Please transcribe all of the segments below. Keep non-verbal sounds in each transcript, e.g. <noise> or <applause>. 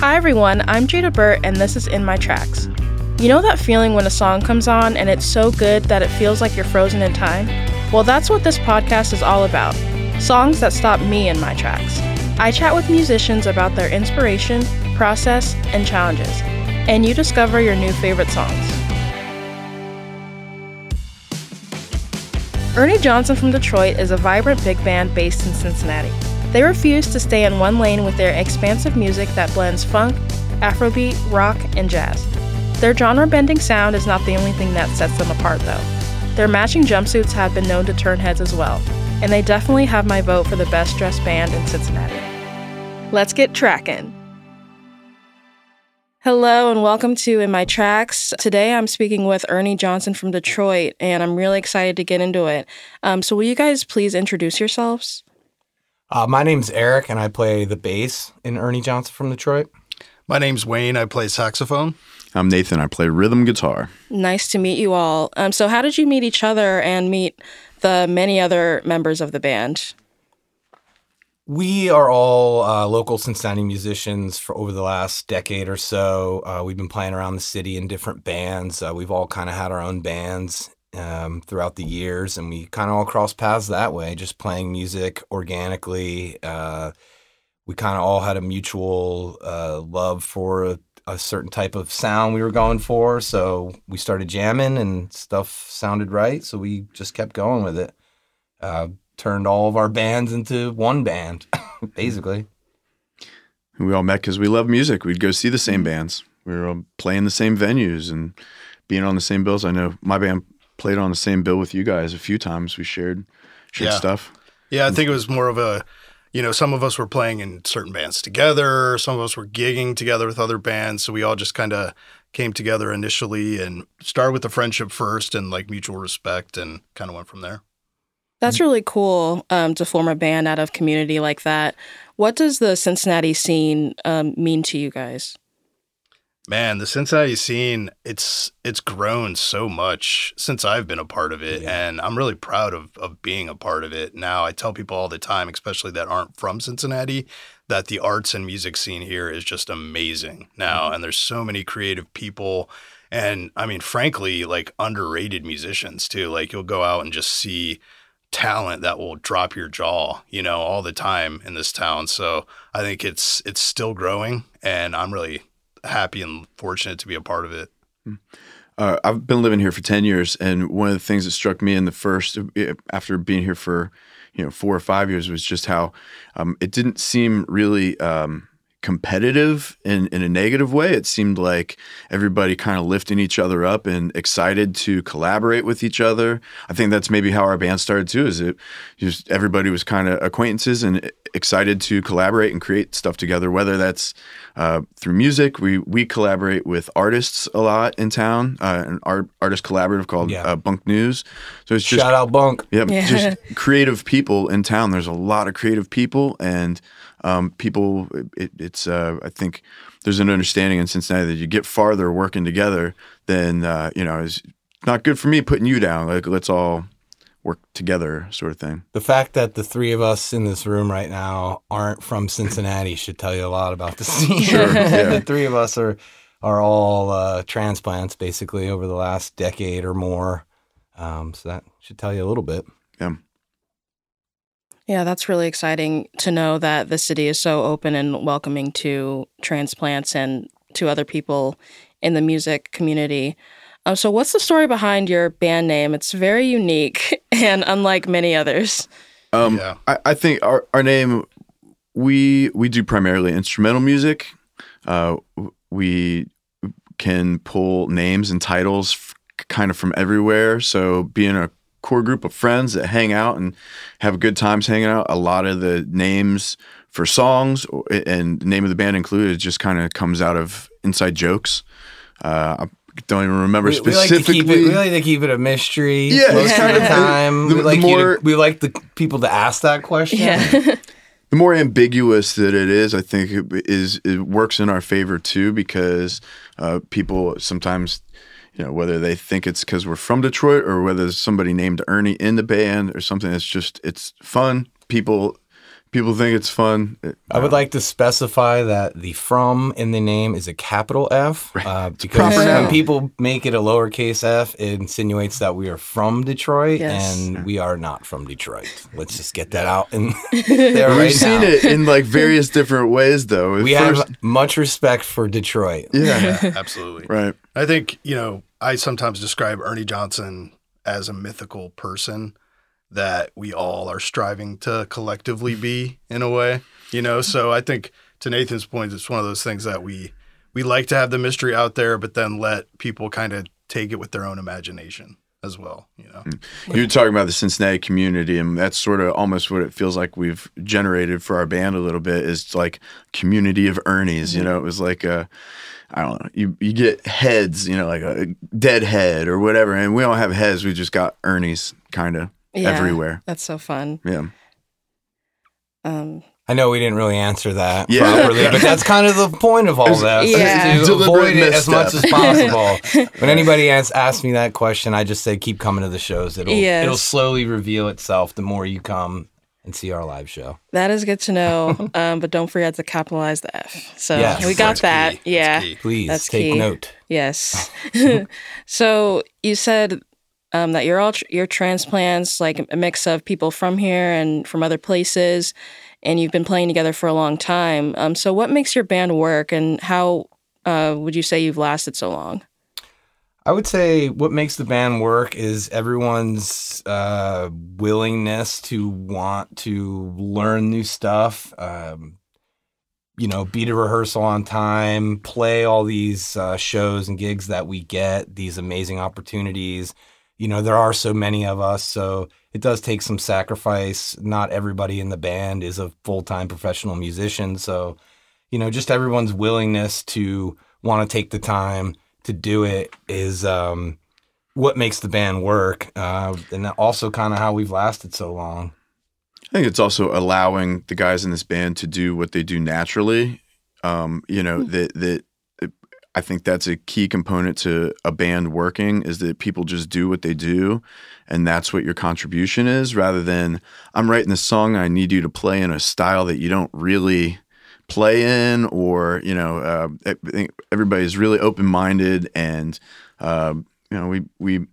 Hi everyone, I'm Jada Burt and this is In My Tracks. You know that feeling when a song comes on and it's so good that it feels like you're frozen in time? Well, that's what this podcast is all about songs that stop me in my tracks. I chat with musicians about their inspiration, process, and challenges, and you discover your new favorite songs. Ernie Johnson from Detroit is a vibrant big band based in Cincinnati. They refuse to stay in one lane with their expansive music that blends funk, Afrobeat, rock, and jazz. Their genre bending sound is not the only thing that sets them apart, though. Their matching jumpsuits have been known to turn heads as well, and they definitely have my vote for the best dressed band in Cincinnati. Let's get tracking. Hello and welcome to In My Tracks. Today I'm speaking with Ernie Johnson from Detroit, and I'm really excited to get into it. Um, so, will you guys please introduce yourselves? Uh, my name's Eric, and I play the bass in Ernie Johnson from Detroit. My name's Wayne. I play saxophone. I'm Nathan. I play rhythm guitar. Nice to meet you all. Um, so, how did you meet each other and meet the many other members of the band? We are all uh, local Cincinnati musicians for over the last decade or so. Uh, we've been playing around the city in different bands. Uh, we've all kind of had our own bands um, throughout the years, and we kind of all crossed paths that way, just playing music organically. Uh, we kind of all had a mutual uh, love for a, a, certain type of sound we were going for, so we started jamming, and stuff sounded right, so we just kept going with it. Uh, turned all of our bands into one band, <laughs> basically. We all met because we love music. We'd go see the same bands. We were all playing the same venues and being on the same bills. I know my band played on the same bill with you guys a few times. We shared shared yeah. stuff. Yeah, I think it was more of a, you know, some of us were playing in certain bands together. Some of us were gigging together with other bands. So we all just kind of came together initially and started with the friendship first and like mutual respect and kind of went from there. That's really cool um, to form a band out of community like that. What does the Cincinnati scene um, mean to you guys? Man, the Cincinnati scene, it's it's grown so much since I've been a part of it. Yeah. And I'm really proud of of being a part of it. Now I tell people all the time, especially that aren't from Cincinnati, that the arts and music scene here is just amazing now. Mm-hmm. And there's so many creative people and I mean, frankly, like underrated musicians too. Like you'll go out and just see talent that will drop your jaw, you know, all the time in this town. So I think it's it's still growing, and I'm really happy and fortunate to be a part of it. Hmm. Uh, I've been living here for ten years, and one of the things that struck me in the first, uh, after being here for you know four or five years, was just how um, it didn't seem really. Um, competitive in, in a negative way. It seemed like everybody kind of lifting each other up and excited to collaborate with each other. I think that's maybe how our band started too. Is it just everybody was kind of acquaintances and excited to collaborate and create stuff together. Whether that's uh, through music, we we collaborate with artists a lot in town. Uh, an art artist collaborative called yeah. uh, Bunk News. So it's just shout out Bunk. Yep, yeah, <laughs> just creative people in town. There's a lot of creative people and um, people, it, it's uh, I think there's an understanding in Cincinnati that you get farther working together than uh, you know is not good for me putting you down. Like let's all work together, sort of thing. The fact that the three of us in this room right now aren't from Cincinnati should tell you a lot about the <laughs> scene. Sure, yeah. the three of us are are all uh, transplants basically over the last decade or more. Um, so that should tell you a little bit. Yeah. Yeah, that's really exciting to know that the city is so open and welcoming to transplants and to other people in the music community. Um, so, what's the story behind your band name? It's very unique <laughs> and unlike many others. Um, yeah. I, I, think our, our name, we we do primarily instrumental music. Uh, we can pull names and titles f- kind of from everywhere. So, being a core group of friends that hang out and have good times hanging out. A lot of the names for songs and the name of the band included just kind of comes out of inside jokes. Uh, I don't even remember we, specifically. We like, it, we like, to keep it, a mystery. Yeah, most of the time. The, we like more, to, we like the people to ask that question. Yeah. <laughs> the more ambiguous that it is, I think it is it works in our favor too because uh, people sometimes you know, whether they think it's because we're from Detroit or whether there's somebody named Ernie in the band or something. It's just it's fun. People people think it's fun. It- I would like to specify that the from in the name is a capital F uh, because proper when noun. people make it a lowercase f, it insinuates that we are from Detroit, Yes. and we are not from Detroit. Let's just get that out and <laughs> there We've right seen now. it in like various different ways, though. At We first- have much respect for Detroit. yeah, Yeah, absolutely. right. I think, you know, I sometimes describe Ernie Johnson as a mythical person that we all are striving to collectively be in a way, you know? So I think to Nathan's point, it's one of those things that we we like to have the mystery out there, but then let people kind of take it with their own imagination as well, you know? Mm. you're talking about the Cincinnati community, and that's sort of almost what it feels like we've generated for our band a little bit. Is like community of Ernie's. You mm-hmm. know, it was like a, I don't know. You you get heads, you know, like a dead head or whatever, and we don't have heads. We just got Ernie's kind of Yeah. everywhere. That's so fun. Yeah. Um, I know we didn't really answer that Yeah. properly, but that's <laughs> kind of the point of all that. Yeah. to avoid it as much as possible. <laughs> when anybody asks, asks me that question, I just say keep coming to the shows. It'll Yes. it'll slowly reveal itself the more you come and see our live show. that is good to know. <laughs> um, but don't forget to capitalize the F. So Yes. we got That's that. key. That's Yeah. key. Please That's take key. note. Yes. so you said um, that you're all tr- transplants, like a mix of people from here and from other places, and you've been playing together for a long time. Um, so what makes your band work, and how uh, would you say you've lasted so long? I would say what makes the band work is everyone's uh, willingness to want to learn new stuff. Um, you know, be to rehearsal on time, play all these uh, shows and gigs that we get, these amazing opportunities. You know, there are so many of us, so it does take some sacrifice. Not everybody in the band is a full time professional musician. So, you know, just everyone's willingness to want to take the time to do it is um, what makes the band work. Uh, and also kind of how we've lasted so long. I think it's also allowing the guys in this band to do what they do naturally. Um, you know that that I think that's a key component to a band working is that people just do what they do, and that's what your contribution is. Rather than I'm writing this song, I need you to play in a style that you don't really play in, or you know, uh, I think everybody's really open minded, and uh, you know, we we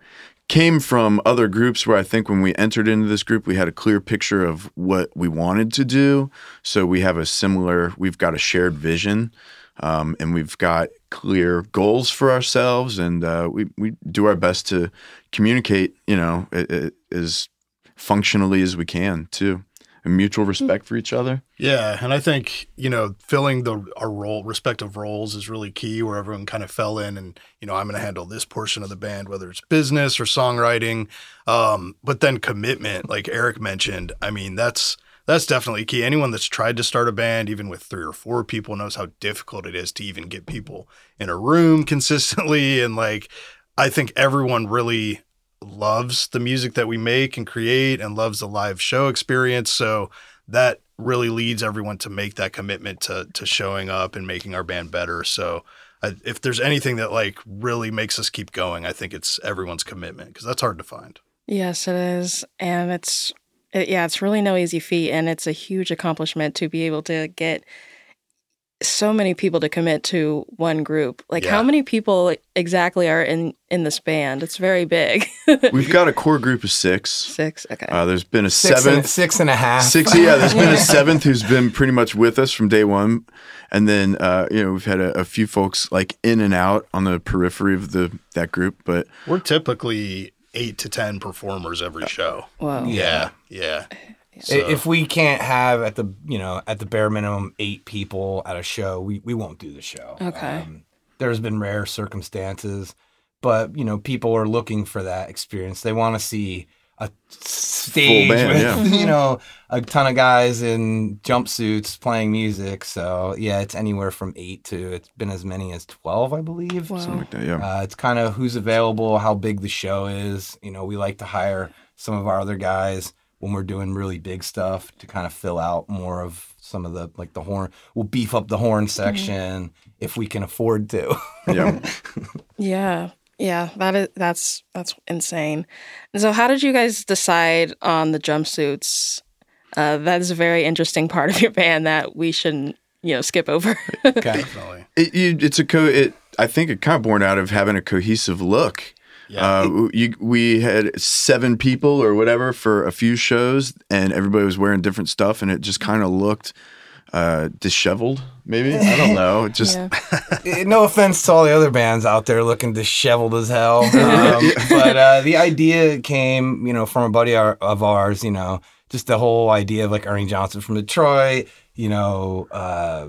came from other groups where I think when we entered into this group, we had a clear picture of what we wanted to do. So we have a similar, we've got a shared vision, um, and we've got clear goals for ourselves, and uh, we we do our best to communicate, you know, a- a- as functionally as we can too, and mutual respect for each other. Yeah, and I think you know filling the our role respective roles is really key. Where everyone kind of fell in, and you know I'm going to handle this portion of the band, whether it's business or songwriting. Um, but then commitment, like Eric mentioned, I mean that's that's definitely key. Anyone that's tried to start a band, even with three or four people, knows how difficult it is to even get people in a room <laughs> consistently. And like, I think everyone really loves the music that we make and create, and loves the live show experience. So that really leads everyone to make that commitment to to showing up and making our band better. So I, if there's anything that like really makes us keep going, I think it's everyone's commitment because that's hard to find. Yes, it is, and it's it, yeah, it's really no easy feat, and it's a huge accomplishment to be able to get so many people to commit to one group. Like, how many people exactly are in in this band? It's very big. We've got a core group of six. Six. Okay. Uh, there's been a Six seventh. and, six and a half. Six, yeah. There's been a <laughs> seventh who's been pretty much with us from day one, and then uh, you know we've had a, a few folks like in and out on the periphery of the that group, but We're typically eight to ten performers every show. Whoa. Yeah, yeah. I- So- If we can't have at the you know at the bare minimum eight people at a show, we, we won't do the show. Okay. Um, there's been rare circumstances, but you know people are looking for that experience. They want to see a stage band, with yeah. <laughs> you know a ton of guys in jumpsuits playing music. So yeah, it's anywhere from eight to it's been as many as twelve, I believe. Wow. something like that. Yeah. Uh, it's kind of who's available, how big the show is. You know, we like to hire some of our other guys when we're doing really big stuff to kind of fill out more of some of the like the horn. We'll beef up the horn section if we can afford to. yeah. <laughs> Yeah. Yeah, that is that's that's insane. And so how did you guys decide on the jumpsuits? Uh, that is a very interesting <laughs> part of your band that we shouldn't, you know, skip over. Okay. <laughs> Definitely. It, you, it's a co. It, I think it kind of born out of having a cohesive look. Yeah. Uh, you, we had seven people or whatever for a few shows, and everybody was wearing different stuff, and it just kind of looked uh, disheveled. Maybe <laughs> I don't know. Just Yeah. <laughs> Eh, no offense to all the other bands out there looking disheveled as hell, <laughs> um, but uh, the idea came, you know, from a buddy our, of ours. You know, just the whole idea of like Ernie Johnson from Detroit. You know, uh,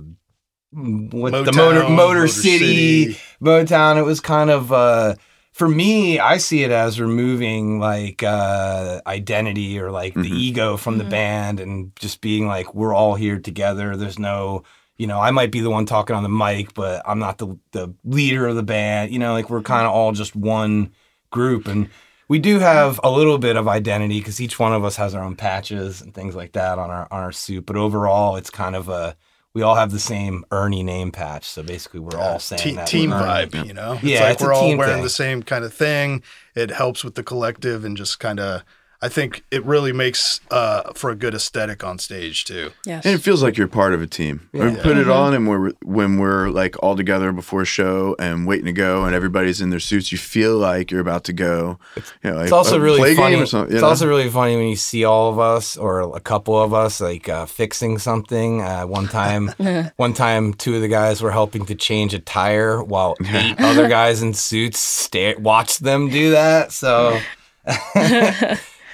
with the Motor Motor, Motor City, City. Motown. It was kind of. Uh, for me, I see it as removing like uh, identity or like the Mhm. ego from the Mhm. band and just being like we're all here together. There's no, you know, I might be the one talking on the mic, but I'm not the the leader of the band. You know, like we're kind of all just one group, and we do have a little bit of identity because each one of us has our own patches and things like that on our on our suit. But overall, it's kind of a we all have the same Ernie name patch. So basically, we're all saying Te- that team vibe, you know? Yeah, like it's we're all wearing thing. the same kind of thing. It helps with the collective and just kind of, I think it really makes uh, for a good aesthetic on stage too. yes. and it feels like you're part of a team. We Yeah. put it Mhm. on, and we're when we're like all together before a show and waiting to go, and everybody's in their suits. You feel like you're about to go. You know, like, It's also really funny. or something. It's know? also really funny when you see all of us or a couple of us like uh, fixing something. Uh, one time, <laughs> one time, two of the guys were helping to change a tire while <laughs> eight other guys in suits stare watched them do that. So <laughs>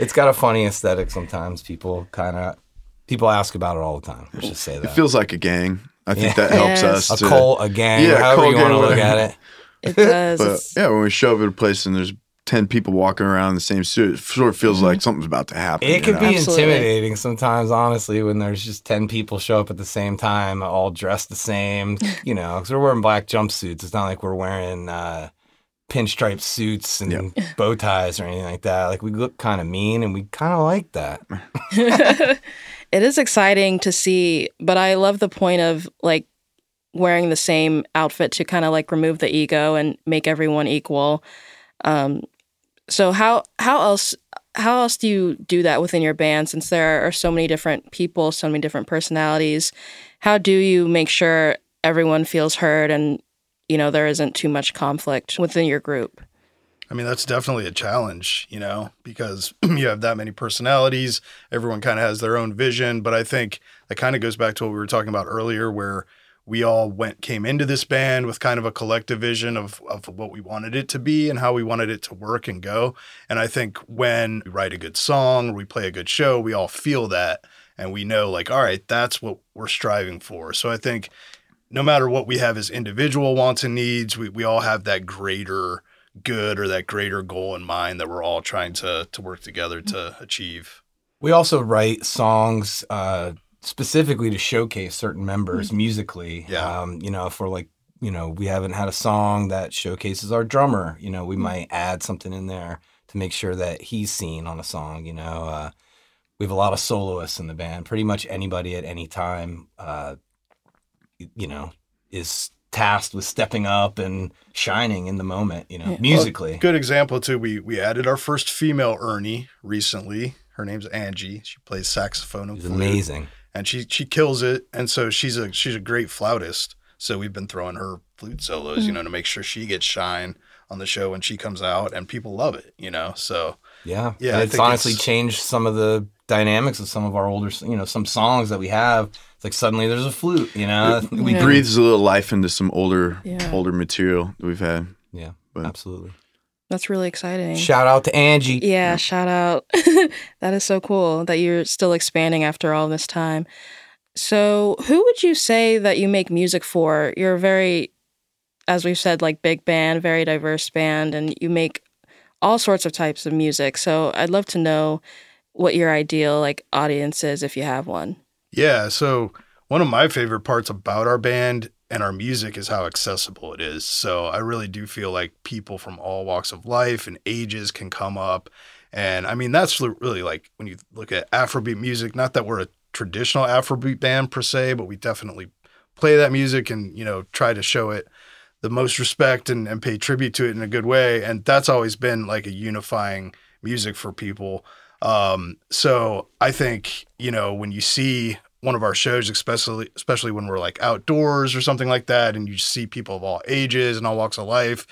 it's got a funny aesthetic. Sometimes people kind of people ask about it all the time. Let's just say It that. feels like a gang. I think Yeah. that helps Yes. us. a to- cult, a gang, Yeah, however cult you want to look at it. it <laughs> does. But yeah, when we show up at a place and there's ten people walking around in the same suit, it sort of feels like something's about to happen. It you could know? be Absolutely. intimidating sometimes, honestly, when there's just 10 people show up at the same time, all dressed the same, <laughs> you know, because we're wearing black jumpsuits. It's not like we're wearing uh, pinstripe suits and <laughs> bow ties or anything like that. Like, we look kind of mean and we kind of like that. <laughs> it is exciting to see, but I love the point of like wearing the same outfit to kind of like remove the ego and make everyone equal. Um, so how how else how else do you do that within your band since there are so many different people, so many different personalities? How do you make sure everyone feels heard and you know there isn't too much conflict within your group? I mean, that's definitely a challenge, you know, because <clears throat> you have that many personalities. Everyone kind of has their own vision. But I think that kind of goes back to what we were talking about earlier, where we all went came into this band with kind of a collective vision of, of what we wanted it to be and how we wanted it to work and go. And I think when we write a good song we play a good show, we all feel that and we know like, all right, that's what we're striving for. So I think no matter what we have as individual wants and needs, we, we all have that greater good or that greater goal in mind that we're all trying to to work together to achieve. We also write songs uh, specifically to showcase certain members musically. Yeah. Um, you know, if we're like, you know, we haven't had a song that showcases our drummer, you know, we might add something in there to make sure that he's seen on a song. You know, uh, we have a lot of soloists in the band. Pretty much anybody at any time, uh, you know, is tasked with stepping up and shining in the moment. You know, Yeah. musically. Good example too. We we added our first female Ernie recently. Her name's Angie. She plays saxophone and flute, amazing. and she she kills it. And so she's a she's a great flautist. So we've been throwing her flute solos, you mm. know, to make sure she gets shine on the show when she comes out, and people love it. You know, so Yeah, Yeah, And it's honestly it's- changed some of the dynamics of some of our older, you know, some songs that we have. It's like suddenly there's a flute, you know. We Yeah. breathes a little life into some older Yeah. older material that we've had. Yeah, But- absolutely. That's really exciting. Shout out to Angie. Yeah, shout out. <laughs> that is so cool that you're still expanding after all this time. So, who would you say that you make music for? You're a very, as we've said, like big band, very diverse band, and you make all sorts of types of music. So, I'd love to know what your ideal like audience is if you have one. Yeah. So one of my favorite parts about our band and our music is how accessible it is. So I really do feel like people from all walks of life and ages can come up. And I mean, that's really like when you look at Afrobeat music, not that we're a traditional Afrobeat band per se, but we definitely play that music and, you know, try to show it the most respect and, and pay tribute to it in a good way. And that's always been like a unifying music for people. Um, so I think you know when you see one of our shows, especially especially when we're like outdoors or something like that, and you see people of all ages and all walks of life.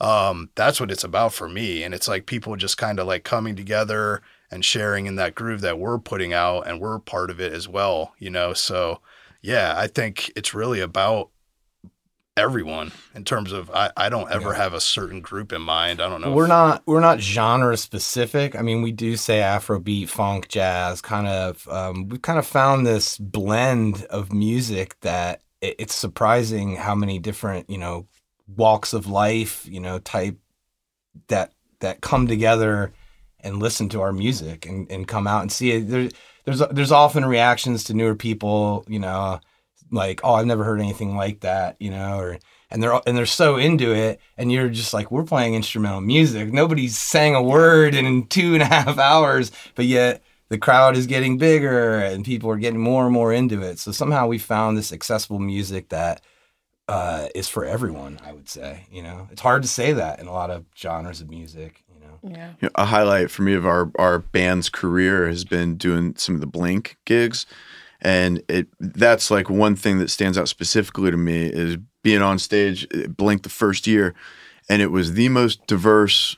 Um, that's what it's about for me. And it's like people just kind of like coming together and sharing in that groove that we're putting out and we're part of it as well, you know. So yeah, I think it's really about everyone in terms of I, I don't ever Yeah. have a certain group in mind. I don't know. We're if- not we're not genre specific. I mean, we do say Afrobeat, funk, jazz. Kind of, um, we kind of found this blend of music that it, it's surprising how many different you know walks of life, you know, type that that come together and listen to our music and, and come out and see it. There, there's there's often reactions to newer people, you know, like oh I've never heard anything like that, you know, or and they're and they're so into it, and you're just like we're playing instrumental music. Nobody's sang a word in two and a half hours, but yet the crowd is getting bigger and people are getting more and more into it. So somehow we found this accessible music that uh, is for everyone. I would say, you know, it's hard to say that in a lot of genres of music. You know, Yeah. You know, a highlight for me of our our band's career has been doing some of the Blink gigs, and it that's like one thing that stands out specifically to me is being on stage Blink the first year, and it was the most diverse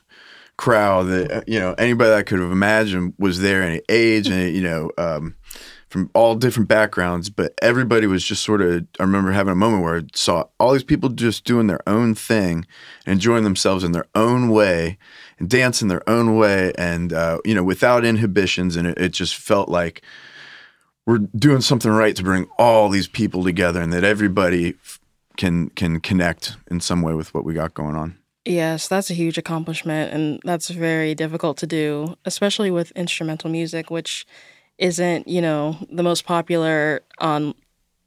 crowd that uh, you know anybody that I could have imagined was there, any age and you know. Um, from all different backgrounds, but everybody was just sort of. I remember having a moment where I saw all these people just doing their own thing, enjoying themselves in their own way, and dancing their own way, and uh, you know, without inhibitions. And it, it just felt like we're doing something right to bring all these people together, and that everybody f- can can connect in some way with what we got going on. Yes, that's a huge accomplishment, and that's very difficult to do, especially with instrumental music, which isn't, you know, the most popular on,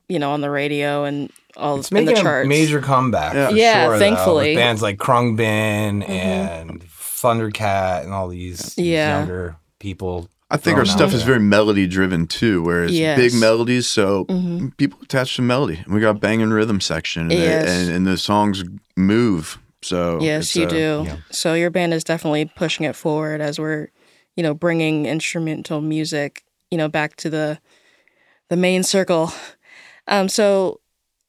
you know, on the radio and all it's in the making a charts. major comeback. Yeah. for Yeah, sure, though, thankfully. with bands like Khruangbin Mhm. and Thundercat and all these Yeah. younger people. I think our thrown stuff out is very melody driven too, where it's Yes. big melodies, so Mhm. people attach to melody. And we got banging rhythm section, and, Yes. and, and the songs move. So Yes, you uh, do. yeah. So your band is definitely pushing it forward as we're, you know, bringing instrumental music, you know, back to the the main circle. Um, so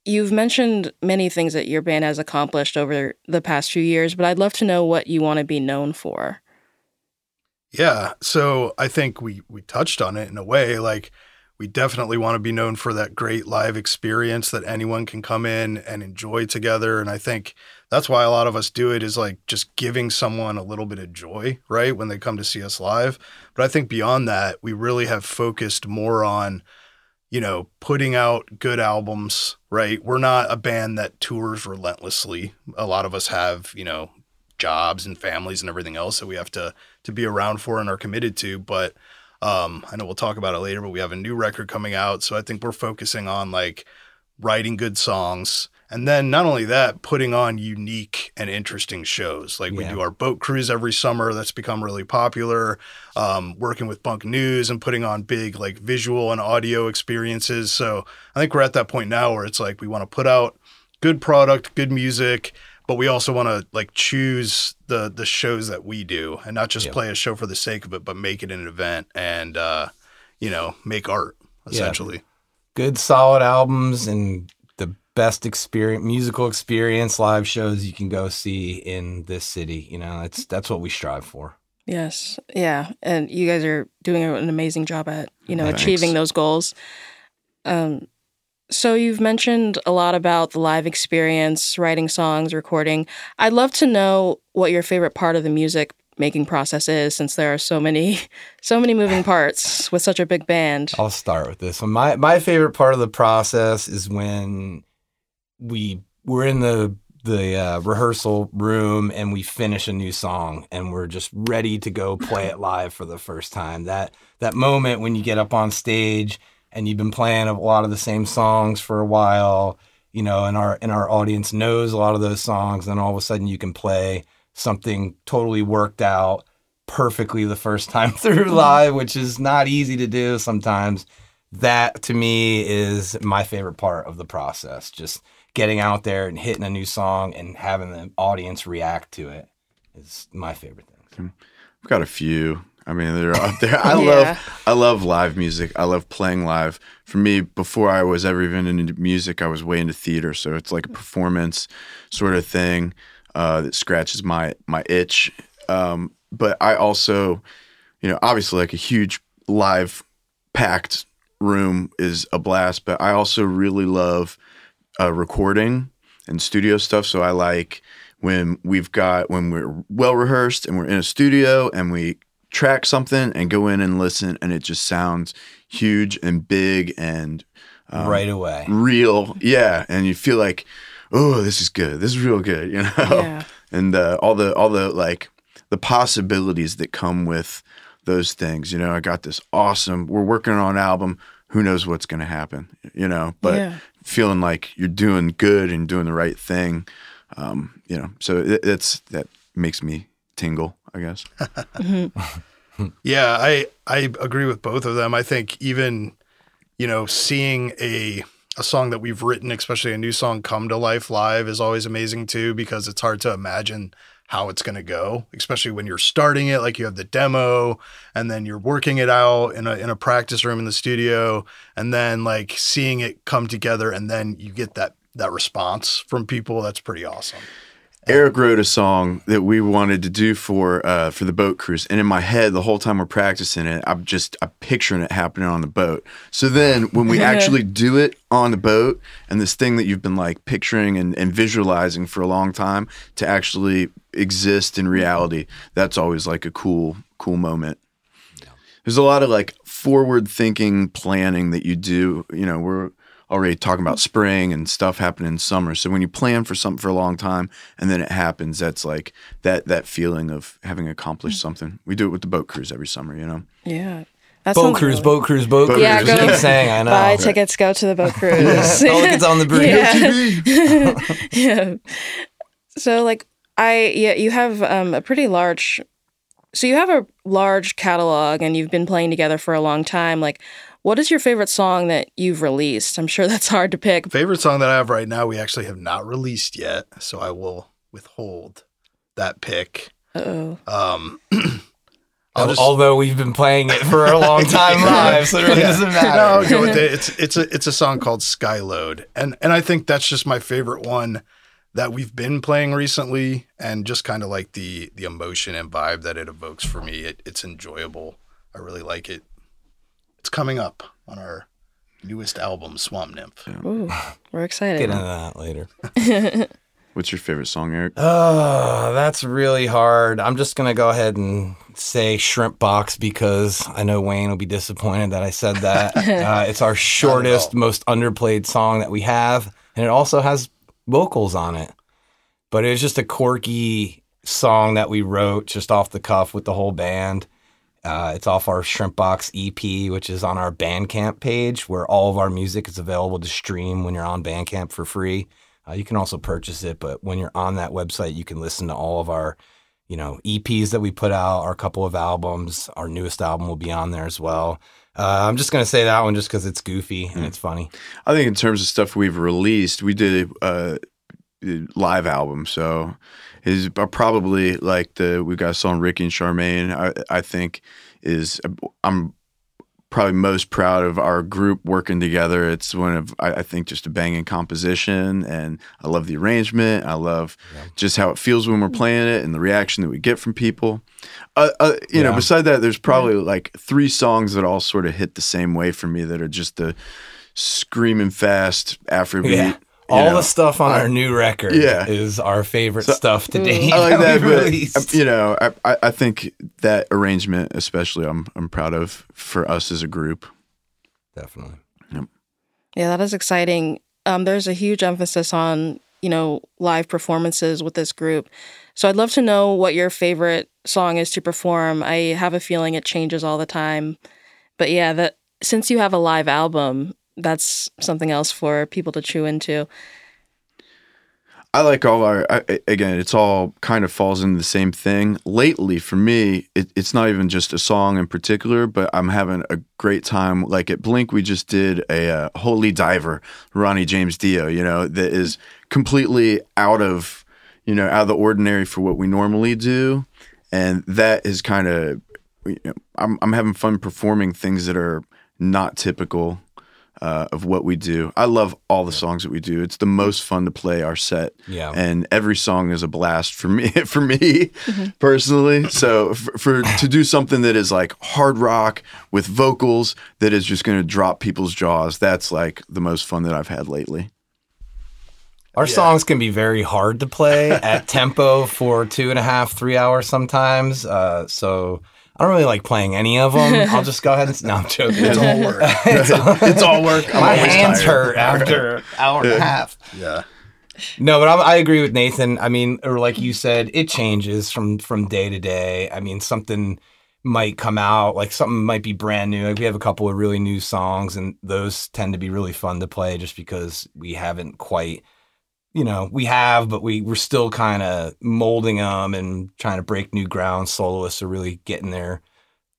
you've mentioned many things that your band has accomplished over the past few years, but I'd love to know what you want to be known for. Yeah. So I think we we touched on it in a way. Like we definitely want to be known for that great live experience that anyone can come in and enjoy together. And I think that's why a lot of us do it is like just giving someone a little bit of joy, right? When they come to see us live. But I think beyond that, we really have focused more on you know, putting out good albums, right? We're not a band that tours relentlessly. A lot of us have, you know, jobs and families and everything else that we have to to be around for and are committed to. But um, I know we'll talk about it later, but we have a new record coming out. So I think we're focusing on like writing good songs. And then not only that, putting on unique and interesting shows. Like we Yeah. do our boat cruise every summer. That's become really popular. Um, working with Bunk News and putting on big like visual and audio experiences. So I think we're at that point now where it's like we want to put out good product, good music, but we also want to like choose the the shows that we do and not just Yeah. play a show for the sake of it, but make it an event and uh, you know make art Yeah. essentially. Good solid albums and the best experience, musical experience, live shows you can go see in this city. You know, that's that's what we strive for. Yes. Yeah. And you guys are doing an amazing job at, you know, Thanks. achieving those goals. Um so you've mentioned a lot about the live experience, writing songs, recording. I'd love to know what your favorite part of the music making process is since there are so many <laughs> so many moving parts with such a big band. I'll start with this one. My my favorite part of the process is when we we're in the the uh, rehearsal room and we finish a new song and we're just ready to go play <laughs> it live for the first time. That that moment when you get up on stage and you've been playing a lot of the same songs for a while, you know, and our and our audience knows a lot of those songs, and all of a sudden you can play something totally worked out perfectly the first <laughs> time through mm-hmm. live, which is not easy to do sometimes. That to me is my favorite part of the process. Just getting out there and hitting a new song and having the audience react to it is my favorite thing. I've got a few. I mean, they're out there. <laughs> I Yeah. love I love live music. I love playing live. For me, before I was ever even into music, I was way into theater. So it's like a performance sort of thing uh, that scratches my my itch. Um, but I also, you know, obviously like a huge live packed room is a blast. But I also really love uh, recording and studio stuff. So I like when we've got when we're well rehearsed and we're in a studio and we track something and go in and listen and it just sounds huge and big and um, right away. real. Yeah, and you feel like, oh, this is good. This is real good. <laughs> You know, Yeah. and uh, all the all the like the possibilities that come with those things. You know, I got this awesome. We're working on an album. Who knows what's going to happen? You know, but Yeah. feeling like you're doing good and doing the right thing. Um, you know, so it, it's that makes me tingle. I guess. <laughs> Yeah, I I agree with both of them. I think even you know seeing a a song that we've written, especially a new song, come to life live is always amazing too because it's hard to imagine how it's going to go, especially when you're starting it. Like you have the demo, and then you're working it out in a in a practice room in the studio, and then like seeing it come together, and then you get that that response from people. That's pretty awesome. Eric wrote a song that we wanted to do for uh, for the boat cruise, and in my head, the whole time we're practicing it, I'm just I'm picturing it happening on the boat. So then, when we <laughs> actually do it on the boat, and this thing that you've been like picturing and, and visualizing for a long time to actually exist in reality, that's always like a cool cool moment. There's a lot of like forward thinking planning that you do. You know, we're already talking about spring and stuff happening in summer. So when you plan for something for a long time and then it happens, that's like that that feeling of having accomplished something. We do it with the boat cruise every summer, you know. Yeah. That Boat cruise, really- boat cruise, boat cruise. Yeah, go- Keep saying, I know. Buy tickets, go to the boat <laughs> cruise. All the kids on the <laughs> bridge. Yeah. <laughs> yeah. So like I yeah, you have um a pretty large so you have a large catalog and you've been playing together for a long time. Like what is your favorite song that you've released? I'm sure that's hard to pick. Favorite song that I have right now, we actually have not released yet, so I will withhold that pick. Uh-oh. Um, <clears throat> just- Although we've been playing it for a long time <laughs> live, so it really doesn't No, matter. I'll go with it. It's it's a it's a song called Skyload, and and I think that's just my favorite one that we've been playing recently, and just kind of like the the emotion and vibe that it evokes for me. It, it's enjoyable. I really like it. It's coming up on our newest album, Swamp Nymph. Ooh, we're excited. Get into that later. <laughs> What's your favorite song, Eric? Oh, that's really hard. I'm just gonna go ahead and say shrimp box because I know Wayne will be disappointed that I said that. <laughs> uh, it's our shortest, most underplayed song that we have, and it also has vocals on it. But it was just a quirky song that we wrote just off the cuff with the whole band. Uh, it's off our Shrimp Box EP, which is on our Bandcamp page, where all of our music is available to stream when you're on Bandcamp for free. Uh, you can also purchase it, but when you're on that website, you can listen to all of our, you know, EPs that we put out, our couple of albums. Our newest album will be on there as well. Uh, I'm just gonna say that one just because it's goofy and it's funny. I think in terms of stuff we've released, we did a, a live album, so is probably like the we've got a song Ricky and Charmaine. I I think is I'm probably most proud of our group working together. It's one of I, I think just a banging composition, and I love the arrangement. I love just how it feels when we're playing it, and the reaction that we get from people. Uh, uh, you know, Yeah. beside that, there's probably like three songs that all sort of hit the same way for me that are just the screaming fast Afrobeat. Yeah. you All know. the stuff on our new record Yeah. is our favorite stuff to date. I like that, we've but you know, I, I I think that arrangement, especially, I'm I'm proud of for us as a group. Definitely. Yep. Yeah, that is exciting. Um, there's a huge emphasis on, you know, live performances with this group. So I'd love to know what your favorite song is to perform. I have a feeling it changes all the time. But yeah, that since you have a live album, that's something else for people to chew into. I like all our I, again. It's all kind of falls into the same thing. Lately, for me, it, it's not even just a song in particular, but I'm having a great time. Like at Blink, we just did a uh, Holy Diver, Ronnie James Dio. You know that is completely out of you know out of the ordinary for what we normally do, and that is kind of you know, I'm I'm having fun performing things that are not typical uh, of what we do. I love all the songs that we do. It's the most fun to play our set. Yeah. And every song is a blast for me <laughs> for me personally. So for, for to do something that is like hard rock with vocals that is just going to drop people's jaws, that's like the most fun that I've had lately. Our songs can be very hard to play at <laughs> tempo for two and a half, three hours sometimes. Uh, so I don't really like playing any of them. <laughs> I'll just go ahead and no, I'm joking. It's all <laughs> work. it's, all, It's all work. I'm my always hands tired. hurt after an hour and a half. yeah. No, but I'm, I agree with Nathan. I mean, or like you said, it changes from from day to day. I mean, something might come out, like something might be brand new. Like we have a couple of really new songs, and those tend to be really fun to play, just because we haven't quite, you know, we have, but we we're still kind of molding them and trying to break new ground. Soloists are really getting their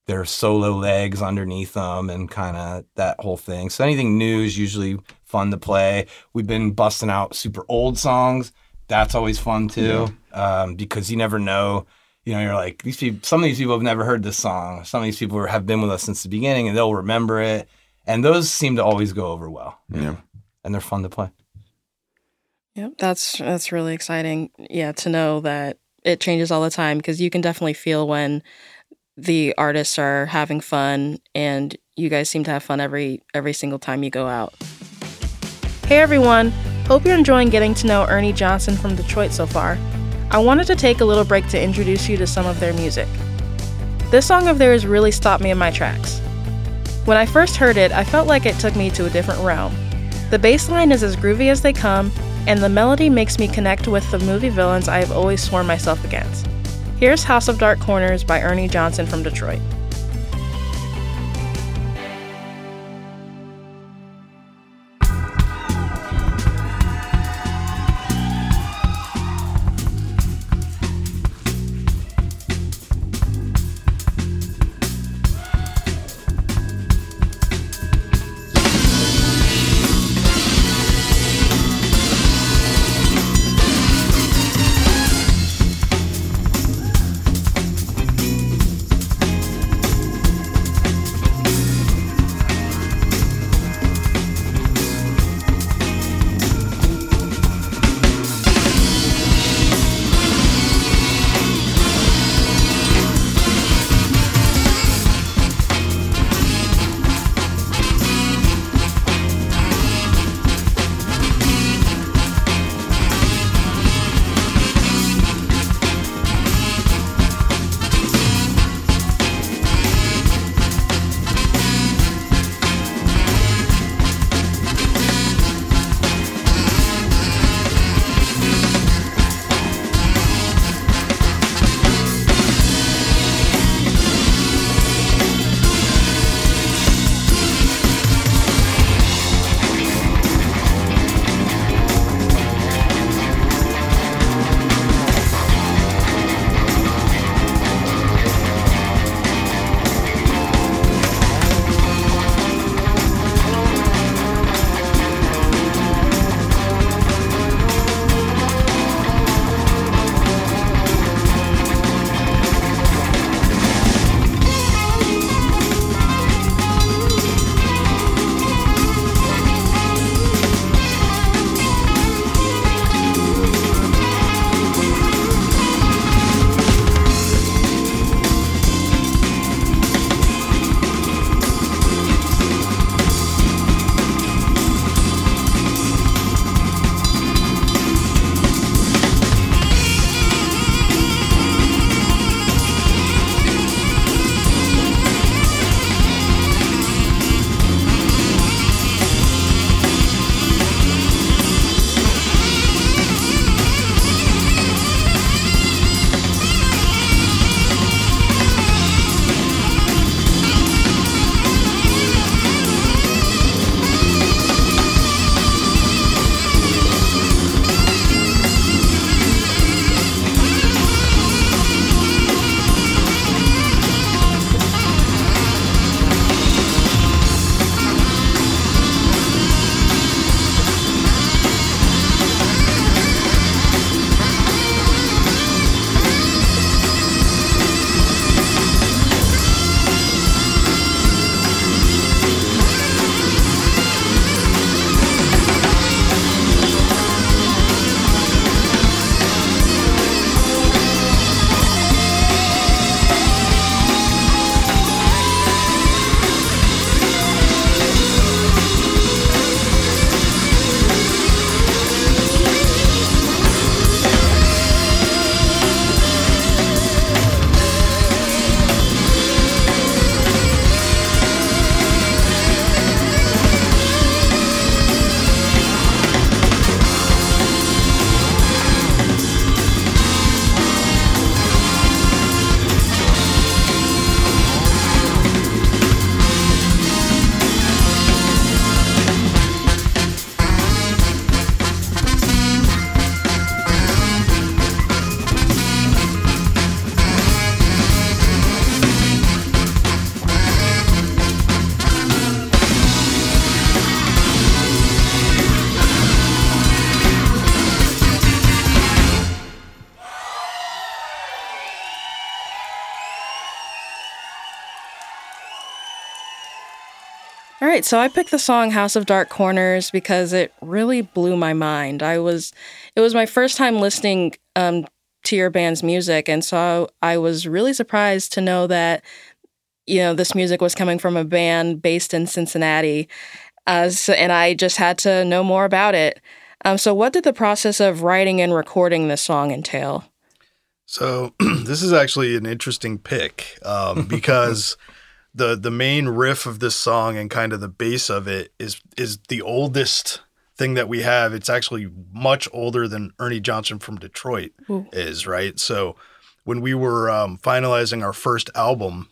their solo legs underneath them and kind of that whole thing. So anything new is usually fun to play. We've been busting out super old songs. That's always fun too, um, because you never know. You know, you're like these people. Some of these people have never heard this song. Some of these people have been with us since the beginning, and they'll remember it. And those seem to always go over well. Yeah. and they're fun to play. Yep, that's that's really exciting. Yeah, to know that it changes all the time because you can definitely feel when the artists are having fun and you guys seem to have fun every every single time you go out. Hey everyone, hope you're enjoying getting to know Ernie Johnson from Detroit so far. I wanted to take a little break to introduce you to some of their music. This song of theirs really stopped me in my tracks. When I first heard it, I felt like it took me to a different realm. The bass line is as groovy as they come, and the melody makes me connect with the movie villains I have always sworn myself against. Here's House of Dark Corners by Ernie Johnson from Detroit. Right, so I picked the song House of Dark Corners because it really blew my mind. I was it was my first time listening um, to your band's music and so I was really surprised to know that you know this music was coming from a band based in Cincinnati. Uh, so, and I just had to know more about it. Um, so, what did the process of writing and recording this song entail? So <clears throat> this is actually an interesting pick um, <laughs> because the the main riff of this song and kind of the base of it is is the oldest thing that we have. It's actually much older than Ernie Johnson from Detroit Ooh. is, right? So when we were um, finalizing our first album,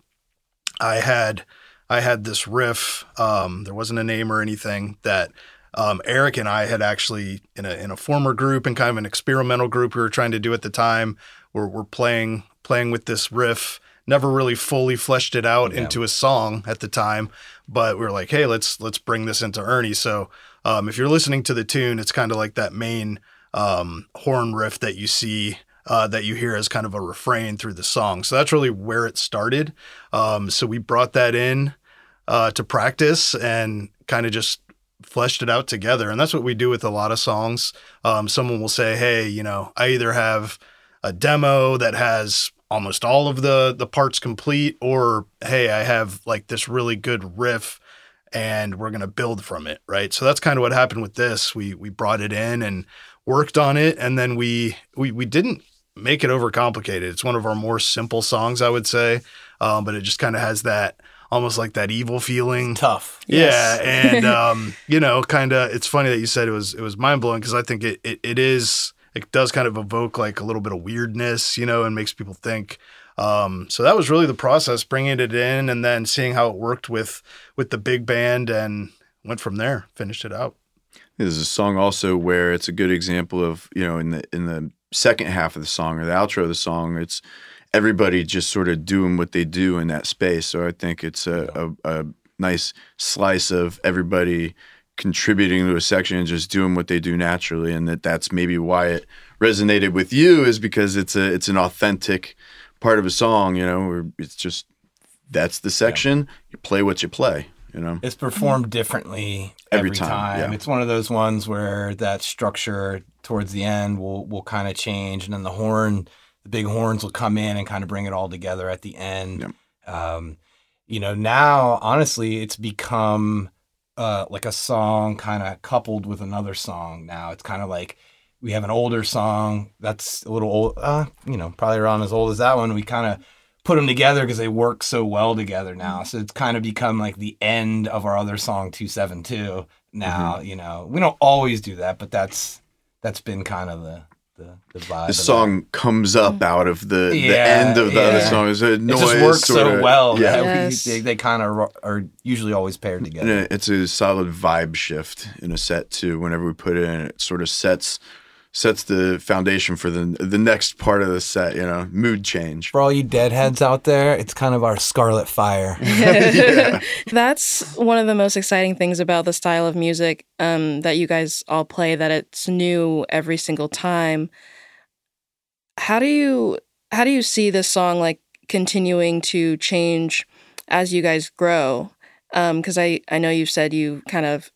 I had I had this riff. Um, there wasn't a name or anything that um, Eric and I had actually in a in a former group and kind of an experimental group we were trying to do at the time. We're, we're playing playing with this riff. Never really fully fleshed it out Yeah. into a song at the time, but we were like, hey, let's let's bring this into Ernie. So um, if you're listening to the tune, it's kind of like that main um, horn riff that you see uh, that you hear as kind of a refrain through the song. So that's really where it started. Um, so we brought that in uh, to practice and kind of just fleshed it out together. And that's what we do with a lot of songs. Um, someone will say, "Hey, you know, I either have a demo that has almost all of the the parts complete, or hey, I have like this really good riff." And we're gonna build from it, right? So that's kind of what happened with this. We we brought it in and worked on it, and then we we we didn't make it overcomplicated. It's one of our more simple songs, I would say, um, but it just kind of has that almost like that evil feeling. Tough. Yeah, and <laughs> um, you know, kind of. It's funny that you said it was it was mind blowing because I think it, it it is. It does kind of evoke like a little bit of weirdness, you know, and makes people think. Um, so that was really the process, bringing it in and then seeing how it worked with with the big band, and went from there. Finished it out. There's a song also where it's a good example of you know in the in the second half of the song or the outro of the song, it's everybody just sort of doing what they do in that space. So I think it's a, a, a nice slice of everybody contributing to a section and just doing what they do naturally, and that that's maybe why it resonated with you is because it's a it's an authentic part of a song. You know, where it's just that's the section. You play what you play. You know. It's performed differently Every every, time, time. yeah. It's one of those ones where that structure towards the end will will kind of change, and then the horn, the big horns will come in and kind of bring it all together at the end. Um, you know, now honestly, it's become uh, like a song kind of coupled with another song. Now it's kind of like we have an older song that's a little old, uh, you know, probably around as old as that one. We kind of put them together because they work so well together now. So it's kind of become like the end of our other song 272 now, you know. We don't always do that, but that's that's been kind of the the, the vibe. the of song comes up mm. out of the, the end of the other song. It's a noise. It just works so sorta- well Yeah. that Yes. we, they, they kind of are usually always paired together. And it's a solid vibe shift in a set too. Whenever we put it in, it sort of sets sets the foundation for the the next part of the set. You know, mood change. For all you deadheads out there, it's kind of our Scarlet Fire. <laughs> That's one of the most exciting things about the style of music um, that you guys all play. That it's new every single time. How do you how do you see this song like continuing to change as you guys grow? Because I I know you've said you kind of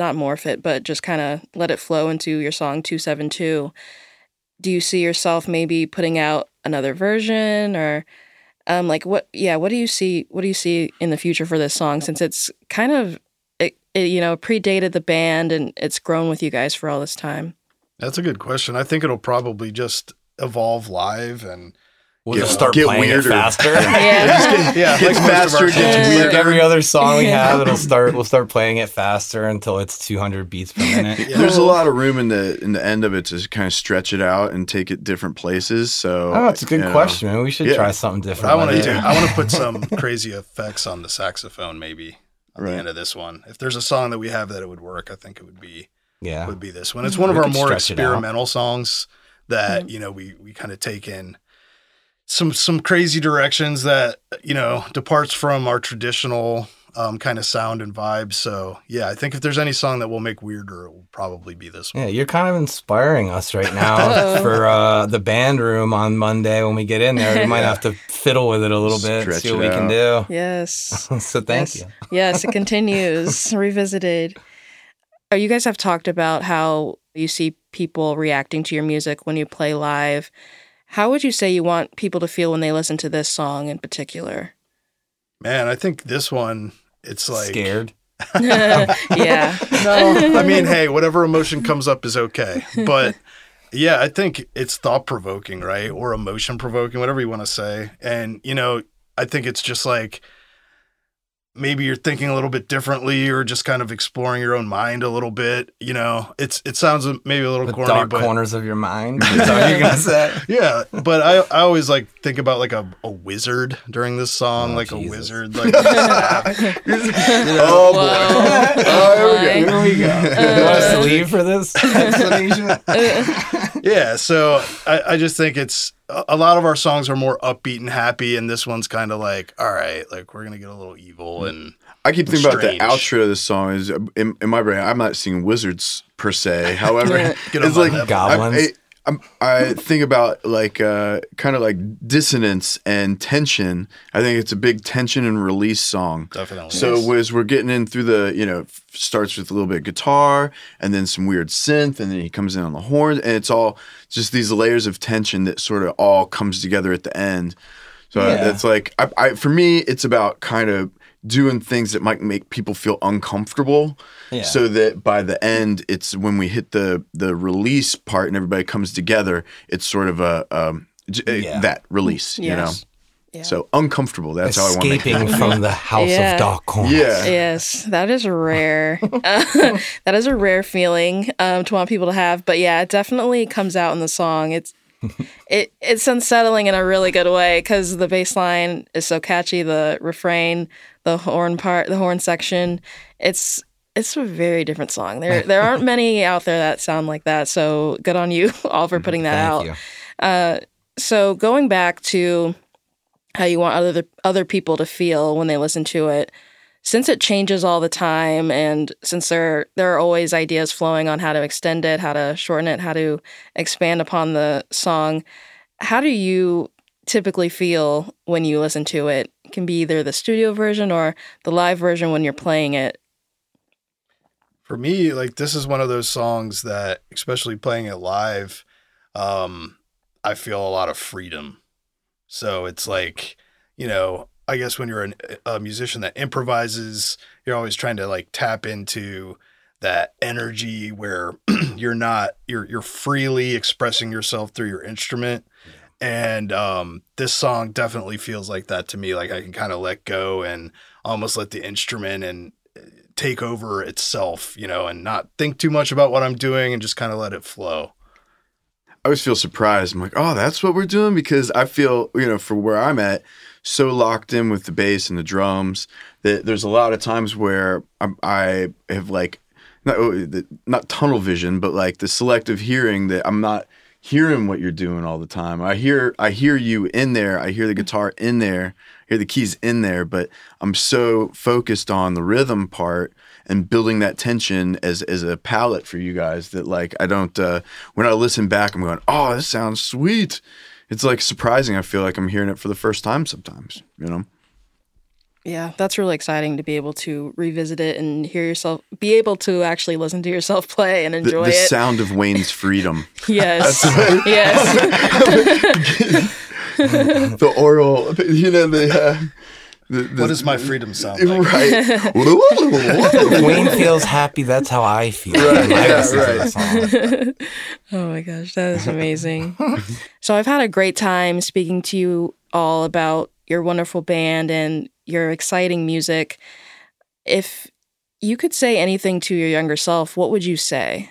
not morph it, but just kind of let it flow into your song two seven two. Do you see yourself maybe putting out another version or? um like what yeah what do you see what do you see in the future for this song since it's kind of it, it you know predated the band and it's grown with you guys for all this time That's a good question. I think it'll probably just evolve live and We'll Get- just start get playing weirder. <laughs> it faster. yeah <laughs> yeah, Gets like most our faster, songs. gets Like weirder. every other song we have, it'll <laughs> start. We'll start playing it faster until it's 200 beats per minute. Yeah. There's a lot of room in the in the end of it to kind of stretch it out and take it different places. So Oh, that's a good you know, question, man. We should Yeah. try something different. I want to do. I want to put some crazy effects on the saxophone, maybe at Right. the end of this one. If there's a song that we have that it would work, I think it would be Yeah. would be this one. It's one of our more stretch it out. experimental songs that mm. you know we we kind of take in some some crazy directions that you know departs from our traditional um, kind of sound and vibe. So yeah, I think if there's any song that will make weirder, it will probably be this one. Yeah, you're kind of inspiring us right now <laughs> for uh, the band room on Monday when we get in there. We might have to fiddle with it a little bit, Stretch see what it we can do. Yes. <laughs> so thank yes. you. Yes, it <laughs> continues. Revisited. Oh, you guys have talked about how you see people reacting to your music when you play live. How would you say you want people to feel when they listen to this song in particular? Man, I think this one, it's like Scared. <laughs> <laughs> yeah. no, I mean, hey, whatever emotion comes up is okay. But yeah, I think it's thought provoking, right? Or emotion provoking, whatever you want to say. And, you know, I think it's just like maybe you're thinking a little bit differently or just kind of exploring your own mind a little bit. You know, it's it sounds maybe a little The corny, dark but corners of your mind. <laughs> Is that you're gonna say? yeah, but I, I always like think about like a, a wizard during this song, Oh, like a wizard, like. <laughs> Oh boy. Whoa. <laughs> Oh, here we go. my. Here we go. Uh, you want us to leave for this explanation? Uh, yeah so I, I just think it's a lot of our songs are more upbeat and happy and this one's kind of like all right like we're gonna get a little evil mm. and I keep thinking about the outro of this song. Is in, in my brain, I'm not seeing wizards per se. <laughs> However, Get it's like. Goblins. I, I, I'm- I think about like uh, kind of like dissonance and tension. I think it's a big tension and release song. definitely So as we're getting in through the, you know, starts with a little bit of guitar and then some weird synth, and then he comes in on the horn, and it's all just these layers of tension that sort of all comes together at the end. So Yeah. it's like, I, I, for me, it's about kind of doing things that might make people feel uncomfortable, Yeah. so that by the end, it's when we hit the the release part and everybody comes together, it's sort of a um, j- uh, Yeah. that release, you know. Yeah. So uncomfortable. That's how I want to make it. Escaping from the house Yeah. of dark corners. Yeah. Yes, that is rare. Uh, <laughs> that is a rare feeling um, to want people to have. But yeah, it definitely comes out in the song. It's it it's unsettling in a really good way because the bass line is so catchy. The refrain, the horn part, the horn section. It's it's a very different song. There <laughs> there aren't many out there that sound like that. So good on you <laughs> all for putting that Thank out. you. Uh, so going back to how you want other other people to feel when they listen to it, since it changes all the time, and since there there are always ideas flowing on how to extend it, how to shorten it, how to expand upon the song, how do you typically feel when you listen to it? It can be either the studio version or the live version when you're playing it. for me like this is one of those songs that especially playing it live um i feel a lot of freedom so it's like you know i guess when you're an, a musician that improvises you're always trying to like tap into that energy where <clears throat> you're not you're you're freely expressing yourself through your instrument and um this song definitely feels like that to me like i can kind of let go and almost let the instrument and take over itself, you know, and not think too much about what I'm doing and just kind of let it flow. I always feel surprised. I'm like, oh, that's what we're doing because I feel, you know, for where I'm at, so locked in with the bass and the drums that there's a lot of times where I'm, I have like, not oh, not tunnel vision, but like the selective hearing that I'm not hearing what you're doing all the time. I hear I hear you in there. I hear the guitar in there. I hear the keys in there, but I'm so focused on the rhythm part and building that tension as as a palette for you guys that like I don't uh when I listen back I'm going, "Oh, this sounds sweet." It's like surprising. I feel like I'm hearing it for the first time sometimes, you know. Yeah, that's really exciting to be able to revisit it and hear yourself, be able to actually listen to yourself <laughs> play and enjoy the it. sound of Wayne's freedom. <laughs> yes, <laughs> yes. the oral, you know, the, uh, the, the What does my freedom sound <laughs> like? <laughs> right? Wayne feels happy. That's how I feel. Right, when yeah, right. <laughs> Oh my gosh, that is amazing. so I've had a great time speaking to you all about your wonderful band and your exciting music. If you could say anything to your younger self, what would you say?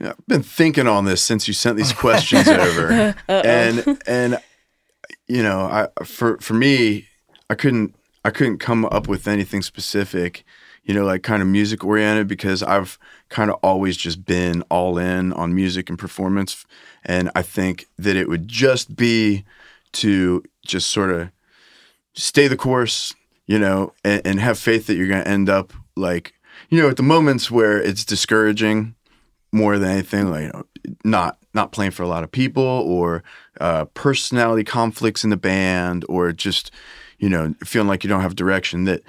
Yeah, I've been thinking on this since you sent these questions over, and and you know, I for for me, I couldn't I couldn't come up with anything specific, you know, like kind of music oriented because I've kind of always just been all in on music and performance, and I think that it would just be to just sort of stay the course, you know, and, and have faith that you're going to end up like, you know, at the moments where it's discouraging, more than anything, like you know, not not playing for a lot of people or uh, personality conflicts in the band or just you know feeling like you don't have direction. That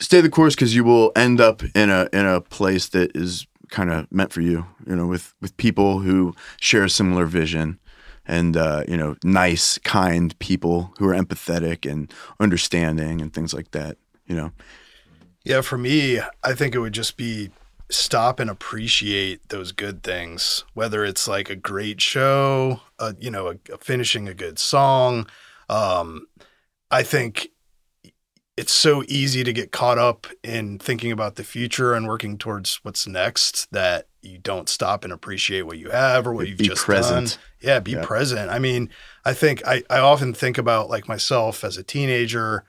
stay the course because you will end up in a in a place that is kind of meant for you. You know, with with people who share a similar vision. And uh, you know, nice, kind people who are empathetic and understanding and things like that. You know, Yeah, for me, I think it would just be stop and appreciate those good things. Whether it's like a great show, uh, you know, a, a finishing a good song. Um, I think it's so easy to get caught up in thinking about the future and working towards what's next that you don't stop and appreciate what you have or what you've just present. done. Yeah, be Yeah. present. I mean, I think I, I often think about like myself as a teenager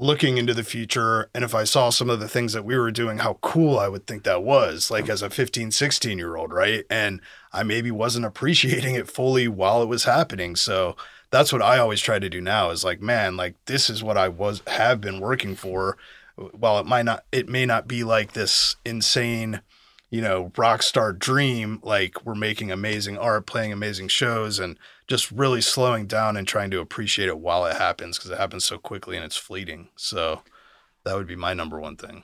looking into the future and if i saw some of the things that we were doing how cool i would think that was like as a 15 16 year old right? And i maybe wasn't appreciating it fully while it was happening. So that's what i always try to do now is like man like this is what i was have been working for. While it might not it may not be like this insane you know rock star dream like we're making amazing art playing amazing shows and just really slowing down and trying to appreciate it while it happens because it happens so quickly and it's fleeting. So that would be my number one thing.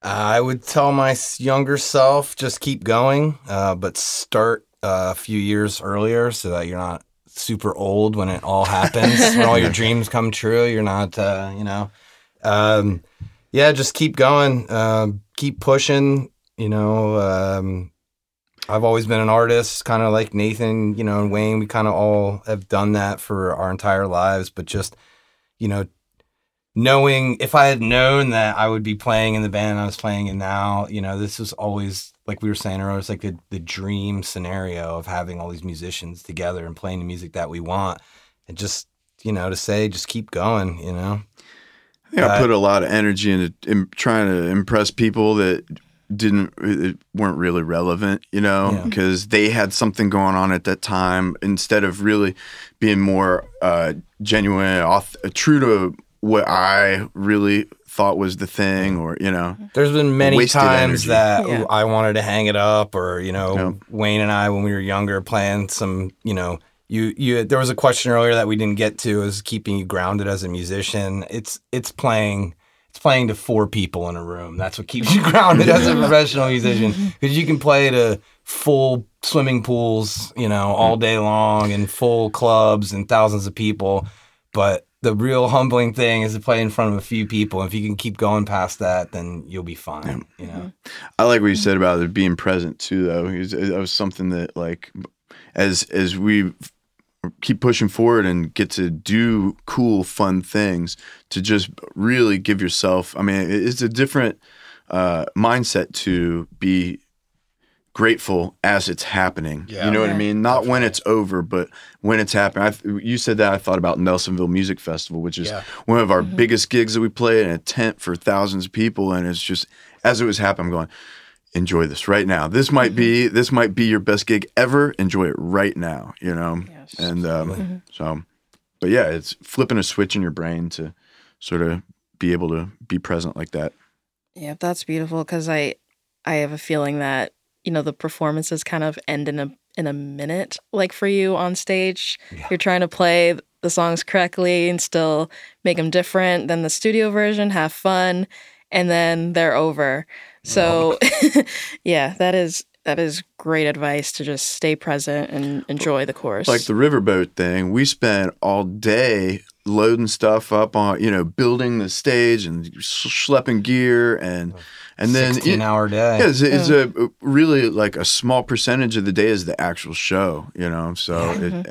I would tell my younger self just keep going, uh, but start uh, a few years earlier so that you're not super old when it all happens, when all your <laughs> dreams come true. You're not, uh, you know, um, yeah, just keep going, um, keep pushing. You know, um, I've always been an artist, kind of like Nathan, you know, and Wayne. We kind of all have done that for our entire lives, but just, you know, knowing if I had known that I would be playing in the band I was playing in now, you know, this was always like we were saying earlier, it's like the, the dream scenario of having all these musicians together and playing the music that we want. And just, you know, to say just keep going, you know. I think I put a lot of energy into in trying to impress people that didn't that weren't really relevant, you know, Yeah. because they had something going on at that time. Instead of really being more uh, genuine, auth- true to what I really thought was the thing, or you know, There's been many times energy. that <laughs> Yeah. I wanted to hang it up, or you know, Yeah. Wayne and I when we were younger playing some, you know, you you. There was a question earlier that we didn't get to is keeping you grounded as a musician. It's it's playing. Playing to four people in a room. That's what keeps you <laughs> grounded as a professional musician <laughs> because you can play to full swimming pools, you know, all mm. day long and full clubs and thousands of people. But the real humbling thing is to play in front of a few people. If you can keep going past that, then you'll be fine. You know. Mm-hmm. I like what you said about it being present too, though. It was, that was something that, like, as as we keep pushing forward and get to do cool, fun things, to just really give yourself. I mean, it's a different uh, mindset to be grateful as it's happening. Yeah. you know what I mean? Not when it's over, but when it's happening. I, you said that I thought about Nelsonville Music Festival, which is Yeah. one of our biggest gigs that we played in a tent for thousands of people, and it's just as it was happening, I'm going, enjoy this right now. This might be this might be your best gig ever. Enjoy it right now, you know. Yes. And um, so, but yeah, it's flipping a switch in your brain to sort of be able to be present like that. Yeah, that's beautiful because I I have a feeling that you know the performances kind of end in a in a minute. Like for you on stage, Yeah. you're trying to play the songs correctly and still make them different than the studio version. Have fun, and then they're over. So, <laughs> yeah, that is that is great advice to just stay present and enjoy the course. Like the riverboat thing, we spent all day loading stuff up on, you know, building the stage and schlepping gear and and then sixteen hour day. Yeah, it's, it's a really like a small percentage of the day is the actual show, you know. So it, mm-hmm.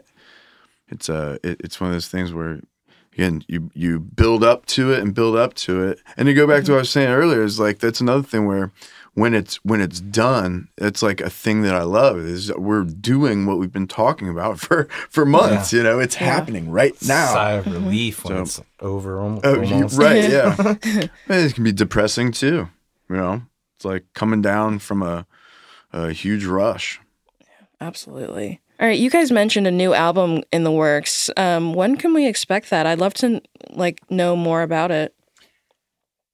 it's a it, it's one of those things where again you you build up to it and build up to it, and to go back to what I was saying earlier is like that's another thing where when it's when it's done, it's like a thing that I love is that we're doing what we've been talking about <laughs> for for months. You know, it's happening right now. Sigh of relief when So- it's over. almo- Oh, you- Almost. right, <laughs> yeah. And it can be depressing too. You know, it's like coming down from a a huge rush. Absolutely. All right, you guys mentioned a new album in the works. Um, when can we expect that? I'd love to like know more about it.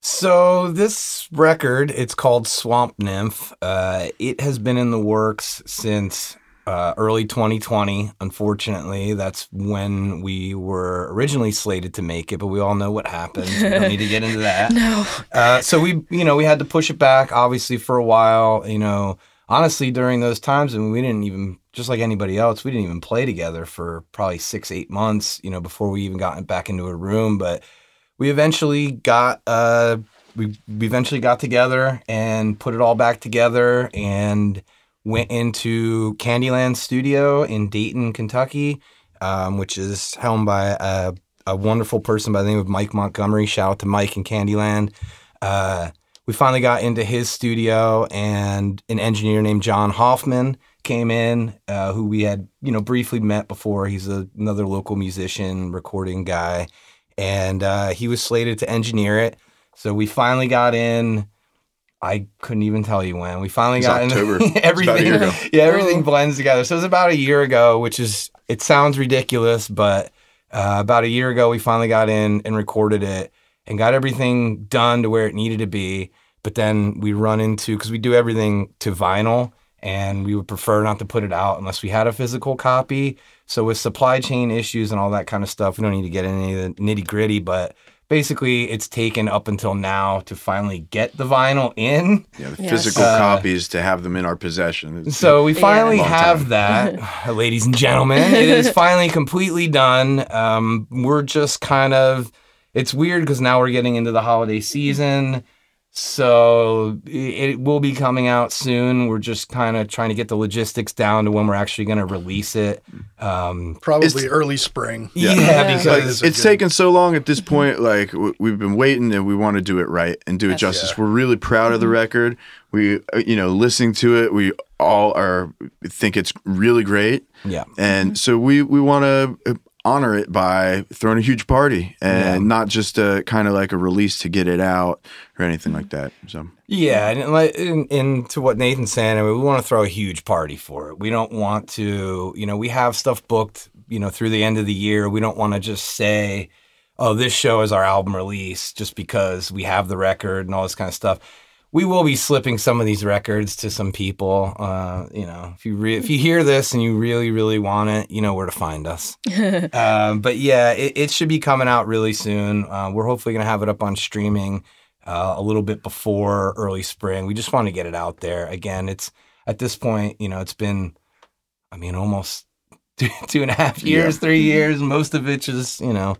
So this record, it's called Swamp Nymph. Uh, it has been in the works since uh, early 2020. Unfortunately, that's when we were originally slated to make it, but we all know what happened. we don't need to get into that. <laughs> No. Uh, so we, you know, we had to push it back, obviously, for a while. You know, honestly, during those times, I mean, we didn't even, just like anybody else, we didn't even play together for probably six, eight months. You know, before we even got back into a room, but we eventually got uh we we eventually got together and put it all back together and went into Candyland Studio in Dayton, Kentucky, um, which is helmed by a, a wonderful person by the name of Mike Montgomery. Shout out to Mike and Candyland. Uh, we finally got into his studio, and an engineer named John Hoffman came in, uh, who we had you know briefly met before. He's a, another local musician, recording guy and uh, he was slated to engineer it. So we finally got in. I couldn't even tell you when. We finally It's got October. in <laughs> It's about a everything. year ago. Yeah, everything blends together. So it was about a year ago, which is it sounds ridiculous, but uh, about a year ago we finally got in and recorded it and got everything done to where it needed to be. But then we run into because we do everything to vinyl, and we would prefer not to put it out unless we had a physical copy. So with supply chain issues and all that kind of stuff, we don't need to get into any of the nitty gritty, but basically it's taken up until now to finally get the vinyl in. Yeah, the Yes. physical Uh, copies to have them in our possession. It's- So we finally Long have time. that, <laughs> ladies and gentlemen. It is finally completely done. Um, we're just kind of, it's weird because now we're getting into the holiday season. So it, it will be coming out soon. We're just kind of trying to get the logistics down to when we're actually going to release it. Um, Probably It's- early spring. yeah, Yeah. because like, it's good. taken so long at this point. Like w- we've been waiting, and we want to do it right and do it Yes. justice. Yeah. We're really proud of the record. We, uh, you know, listening to it, we all are think it's really great, yeah. and so we we want to honor it by throwing a huge party and not just a kind of like a release to get it out or anything like that. So Yeah, and, like, and, and to what Nathan's saying, I mean, we want to throw a huge party for it. We don't want to, you know, we have stuff booked, you know, through the end of the year. We don't want to just say, "Oh, this show is our album release," just because we have the record and all this kind of stuff. We will be slipping some of these records to some people. Uh, you know, if you re- if you hear this and you really really want it, you know where to find us. um, <laughs> but yeah, it, it should be coming out really soon. Uh, we're hopefully going to have it up on streaming uh, a little bit before early spring. We just want to get it out there. Again, it's at this point, you know, it's been, I mean, almost <laughs> two, two and a half years, three years. Most of it just, you know,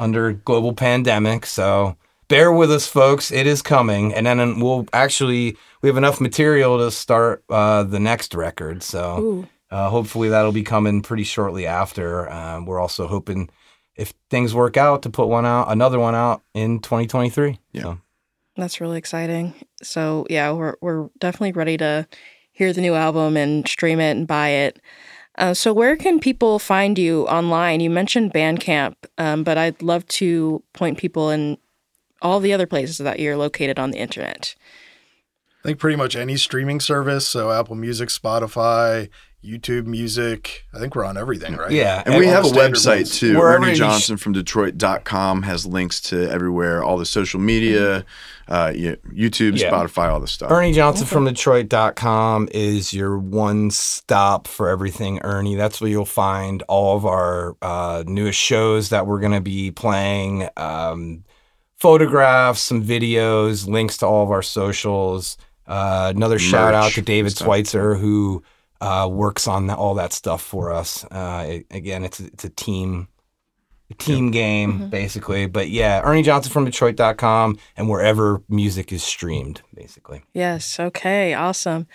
under global pandemic. So bear with us, folks. It is coming. And then we'll actually, we have enough material to start uh, the next record. So uh, hopefully that'll be coming pretty shortly after. Uh, we're also hoping if things work out to put one out, another one out in 2023. Yeah. So. That's really exciting. So yeah, we're we're definitely ready to hear the new album and stream it and buy it. Uh, so where can people find you online? You mentioned Bandcamp, um, but I'd love to point people in all the other places that you're located on the internet. I think pretty much any streaming service. So Apple Music, Spotify, YouTube Music. I think we're on everything, right? Yeah, And we have a website ones. too. Wherever Ernie you sh- Johnson from Detroit.com has links to everywhere, all the social media, uh, YouTube, Yeah. Spotify, all the stuff. Ernie Johnson from Detroit.com is your one stop for everything Ernie. That's where you'll find all of our uh, newest shows that we're going to be playing, um, photographs, some videos, links to all of our socials. Uh, another shout out to David and stuff. Schweitzer, who uh, works on the, all that stuff for us. Uh, it- again, it's a, it's a team. a Team game, basically. But yeah, Ernie Johnson from Detroit.com and wherever music is streamed, basically. Yes. Okay. Awesome.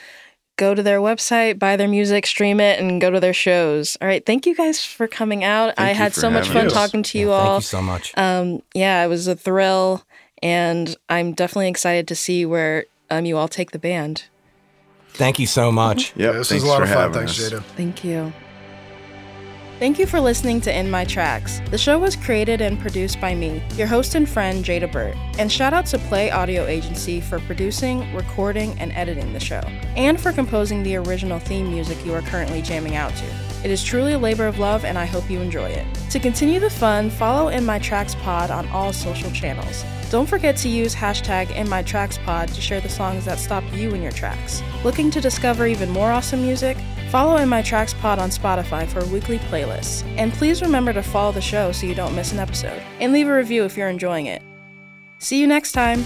Go to their website, buy their music, stream it, and go to their shows. All right. Thank you guys for coming out. I had so much fun us. talking to you Yeah, all. Thank you so much. Um, yeah, it was a thrill, and I'm definitely excited to see where um, you all take the band. Thank you so much. Yeah, this thanks was a lot of fun. Thanks, us. Jada. Thank you. Thank you for listening to In My Tracks. The show was created and produced by me, your host and friend Jada Burt. And shout out to Play Audio Agency for producing, recording, and editing the show, and for composing the original theme music you are currently jamming out to. It is truly a labor of love, and I hope you enjoy it. To continue the fun, follow In My Tracks Pod on all social channels. Don't forget to use hashtag In My Tracks Pod to share the songs that stop you in your tracks. Looking to discover even more awesome music? Follow In My Tracks Pod on Spotify for weekly playlists. And please remember to follow the show so you don't miss an episode. And leave a review if you're enjoying it. See you next time!